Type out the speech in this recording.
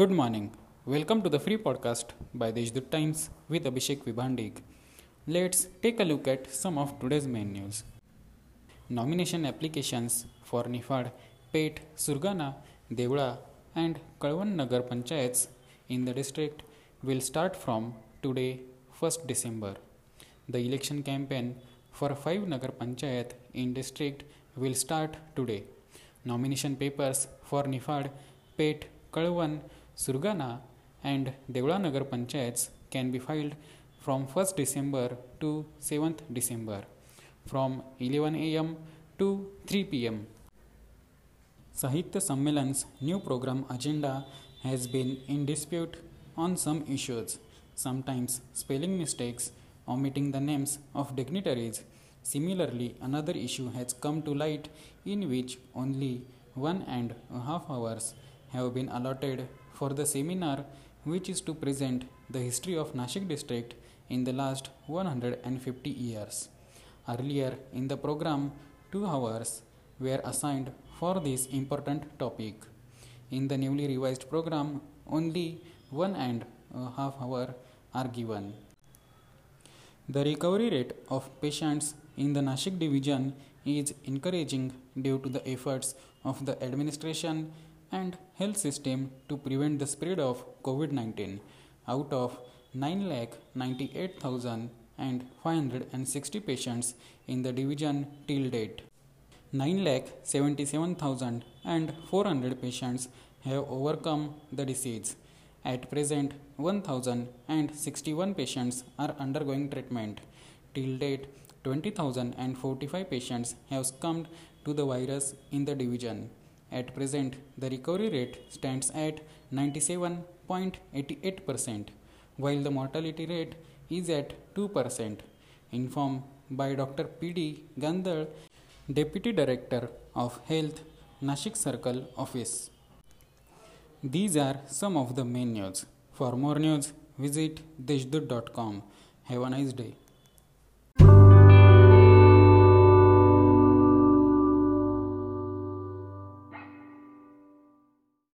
Good morning. Welcome to the free podcast by the Deshdoot Times with Abhishek Vibhandik. Let's take a look at some of today's main news. Nomination applications for Nifad, Peth, Surgana, Devula, and Kalwan Nagar Panchayats in the district will start from today, 1st December. The election campaign for five Nagar Panchayat in district will start today. Nomination papers for Nifad, Pet, Kalwan, Surgana, and Devula Nagar Panchayats can be filed from 1st December to 7th December from 11 am to 3 pm. Sahitya Sammelan's new program agenda has been in dispute on some issues, sometimes spelling mistakes, omitting the names of dignitaries. Similarly, another issue has come to light in which only one and a half hours have been allotted for the seminar, which is to present the history of Nashik district in the last 150 years. Earlier in the program, two hours were assigned for this important topic. In the newly revised program, only one and a half hour are given. The recovery rate of patients in the Nashik division is encouraging due to the efforts of the administration and health system to prevent the spread of COVID 19 out of 9,98,560 patients in the division till date. 9,77,400 patients have overcome the disease. At present, 1,061 patients are undergoing treatment. Till date, 20,045 patients have succumbed to the virus in the division. At present, the recovery rate stands at 97.88%, while the mortality rate is at 2%, informed by Dr. P.D. Gandhar, Deputy Director of Health, Nashik Circle Office. These are some of the main news. For more news, visit deshdoot.com. Have a nice day.